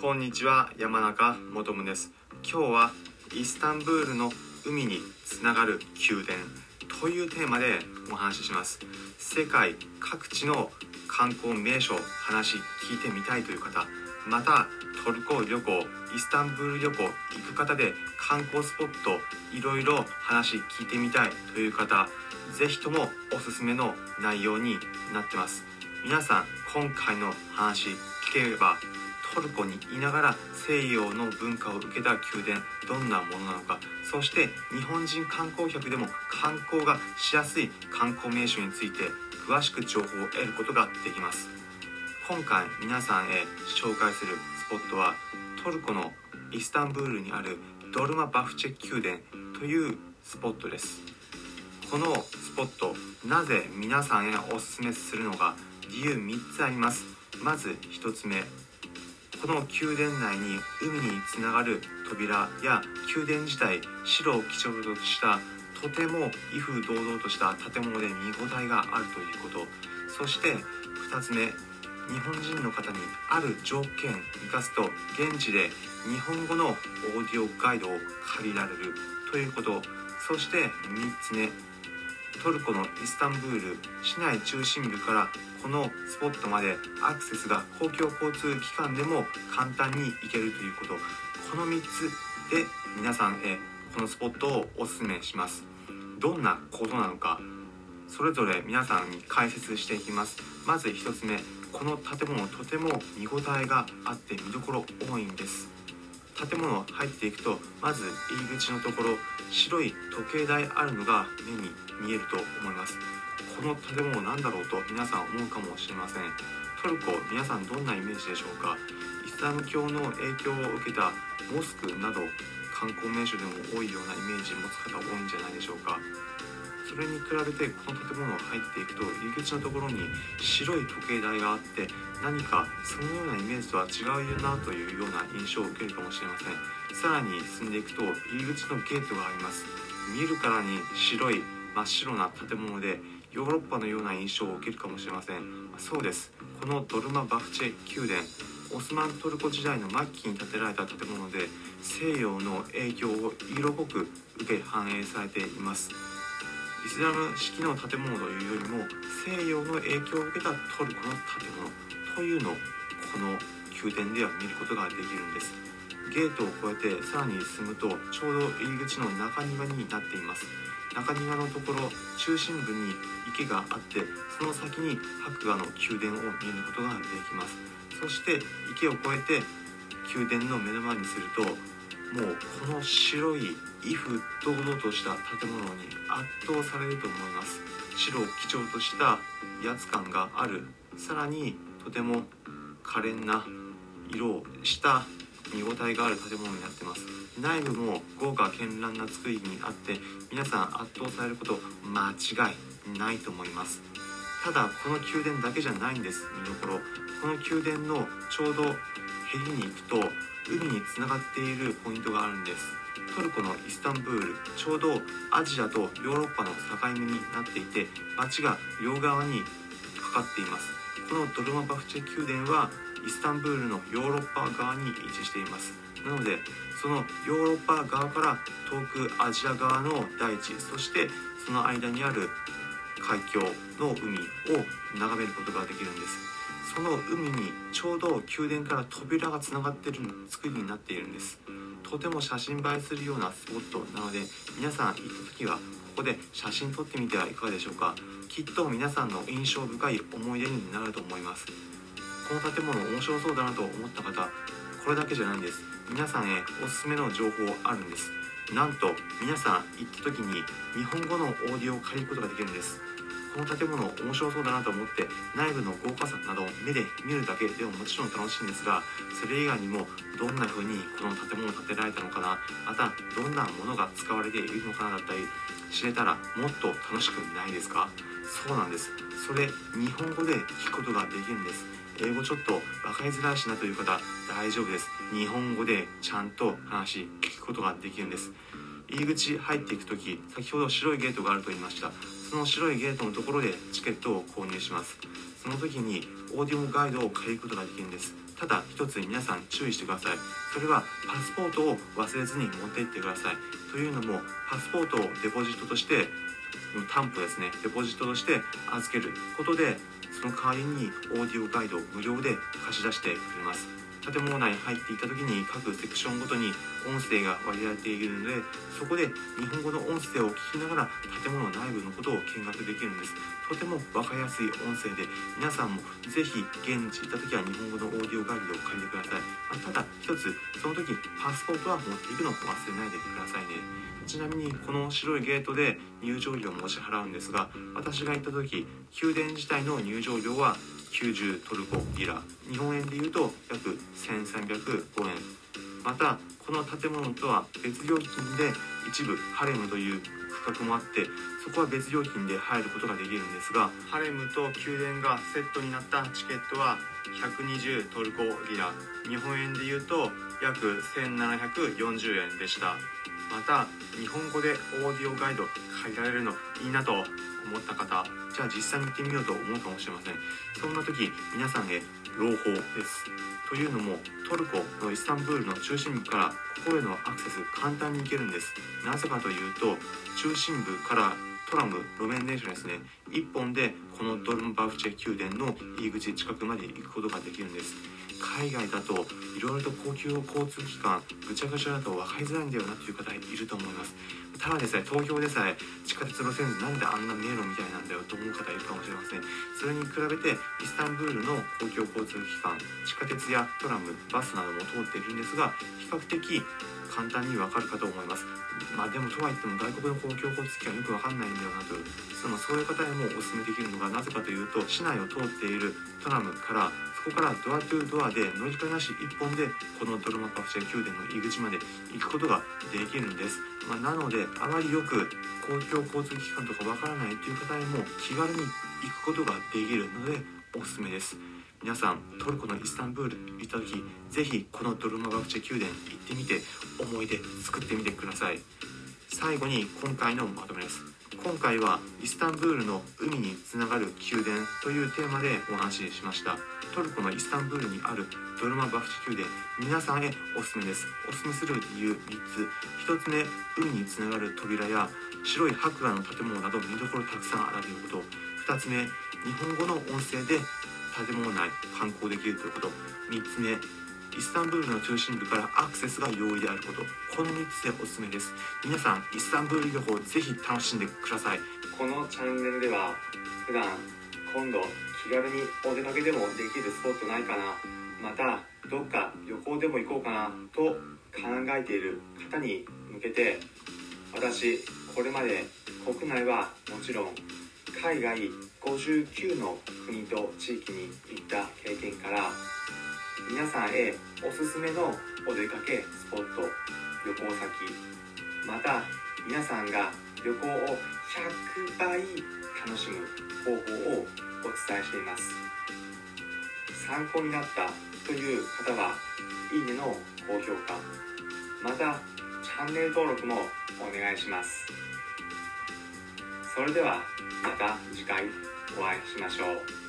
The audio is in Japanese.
こんにちは山中もとむです。今日はイスタンブールの海につながる宮殿というテーマでお話しします。世界各地の観光名所話聞いてみたいという方またトルコ旅行イスタンブール旅行行く方で観光スポットいろいろ話聞いてみたいという方ぜひともおすすめの内容になってます。皆さん今回の話聞ければトルコにいながら西洋の文化を受けた宮殿どんなものなのか。そして日本人観光客でも観光がしやすい観光名所について詳しく情報を得ることができます。今回皆さんへ紹介するスポットはトルコのイスタンブールにあるドルマバフチェ宮殿というスポットです。このスポットなぜ皆さんへおすすめするのか理由3つあります。まず1つ目この宮殿内に海につながる扉や宮殿自体白を基調としたとても威風堂々とした建物で見応えがあるということ。そして2つ目日本人の方にある条件生かすと現地で日本語のオーディオガイドを借りられるということ。そして3つ目トルコのイスタンブール市内中心部からこのスポットまでアクセスが公共交通機関でも簡単に行けるということ。この3つで皆さんへこのスポットをおすすめします。どんなことなのかそれぞれ皆さんに解説していきます？まず1つ目この建物とても見応えがあって見どころ多いんです。建物入っていくとまず入り口のところ白い時計台あるのが目に見えると思います。この建物なんだろうと皆さん思うかもしれません。トルコ皆さんどんなイメージでしょうか？イスラム教の影響を受けたモスクなど観光名所でも多いようなイメージ持つ方多いんじゃないでしょうか？それに比べてこの建物入っていくと入り口のところに白い時計台があって何かそのようなイメージとは違うなというような印象を受けるかもしれません。さらに進んでいくと入り口のゲートがあります見るからに白い真っ白な建物でヨーロッパのような印象を受けるかもしれません。そうです。このドルマバフチェ宮殿オスマントルコ時代の末期に建てられた建物で西洋の影響を色濃く受け反映されています。イスラム式の建物というよりも西洋の影響を受けたトルコの建物というのをこの宮殿では見ることができるんです。ゲートを越えてさらに進むとちょうど入り口の中庭になっています。中庭のところ中心部に池があってその先に白馬の宮殿を見ることができます。そして池を越えて宮殿の目の前にするともうこの白い威風堂々とした建物に圧倒されると思います。白を基調とした威圧感がある。さらにとても可憐な色をした見応えがある建物になってます。内部も豪華絢爛な作りにあって皆さん圧倒されること間違いないと思います。ただこの宮殿だけじゃないんです。見どころ。この宮殿のちょうどへりに行くと海につながっているポイントがあるんです。トルコのイスタンブールちょうどアジアとヨーロッパの境目になっていて街が両側にかかっています。このドルマバフチェ宮殿はイスタンブールのヨーロッパ側に位置しています。なのでそのヨーロッパ側から遠くアジア側の大地そしてその間にある海峡の海を眺めることができるんです。その海にちょうど宮殿から扉がつながってる作りになっているんです。とても写真映えするようなスポットなので皆さん行った時はここで写真撮ってみてはいかがでしょうか。きっと皆さんの印象深い思い出になると思います。この建物面白そうだなと思った方これだけじゃないんです。皆さんへおすすめの情報あるんです。なんと皆さん行った時に日本語のオーディオを借りることができるんです。この建物面白そうだなと思って内部の豪華さなどを目で見るだけでももちろん楽しいんですがそれ以外にもどんな風にこの建物を建てられたのかなまたどんなものが使われているのかなだったり知れたらもっと楽しくないですか？そうなんです。それ日本語で聞くことができるんです。英語ちょっと分かりづらいしなという方大丈夫です。日本語でちゃんと話聞くことができるんです。入り口入っていく時先ほど白いゲートがあると言いました。その白いゲートのところでチケットを購入します。その時にオーディオガイドを借りることができるんです。ただ一つ皆さん注意してください。それはパスポートを忘れずに持って行ってください。というのもパスポートをデポジットとして担保ですね。デポジットとして預けることでその代わりにオーディオガイドを無料で貸し出してくれます。建物内に入っていった時に各セクションごとに音声が割り当てているのでそこで日本語の音声を聞きながら建物内部のことを見学できるんです。とても分かりやすい音声で皆さんもぜひ現地行った時は日本語のオーディオガイドを借りてください、ただ一つその時パスポートは持っていくのを忘れないでくださいね。ちなみにこの白いゲートで入場料を支払うんですが私が行った時宮殿自体の入場料は90トルコリラ。日本円でいうと約1305円。またこの建物とは別料金で一部ハレムという区画もあってそこは別料金で入ることができるんですがハレムと宮殿がセットになったチケットは120トルコリラ。日本円でいうと約1740円でした。また日本語でオーディオガイド借りられるのいいなと。思った方じゃあ実際に行ってみようと思うかもしれません。そんな時皆さんへ朗報です。というのもトルコのイスタンブールの中心部からここへのアクセス簡単に行けるんです。なぜかというと中心部からトラム路面電車ですね。1本でこのドルムバフチェ宮殿の入り口近くまで行くことができるんです。海外だといろいろと公共交通機関ぐちゃぐちゃだと分かりづらいんだよなっていう方いると思います。ただでさえ東京でさえ地下鉄路線図なんであんな迷路みたいなんだよと思う方いるかもしれません。それに比べてイスタンブールの公共交通機関地下鉄やトラムバスなども通っているんですが比較的簡単にわかるかと思います。まあでもとは言っても外国の公共交通機関よくわかんないんだよなと。そのそういう方へもお勧めできるのがなぜかというと市内を通っているトラムからそこからドアトゥードアで乗り換えなし1本でこのドルマパフチェ宮殿の入り口まで行くことができるんです、まあ、なのであまりよく公共交通機関とかわからないという方にも気軽に行くことができるのでおすすめです。皆さんトルコのイスタンブール行った時ぜひこのドルマバクチェ宮殿行ってみて思い出作ってみてください。最後に今回のまとめです。今回はイスタンブールの海につながる宮殿というテーマでお話ししました。トルコのイスタンブールにあるドルマバフチ宮殿皆さんへおすすめです。おすすめする理由3つ。1つ目海につながる扉や白い白亜の建物など見どころたくさんあるということ。2つ目日本語の音声で建物内観光できるということ。3つ目イスタンブールの中心部からアクセスが容易であること。この3つでおすすめです。皆さんイスタンブール旅行ぜひ楽しんでください。このチャンネルでは普段今度気軽にお出かけでもできるスポットないかな。またどっか旅行でも行こうかなと考えている方に向けて私これまで国内はもちろん海外59の国と地域に行った経験から皆さんへおすすめのお出かけスポット旅行先また皆さんが旅行を100倍楽しむ方法をお伝えしています。参考になったという方はいいねの高評価またチャンネル登録もお願いします。それではまた次回お会いしましょう。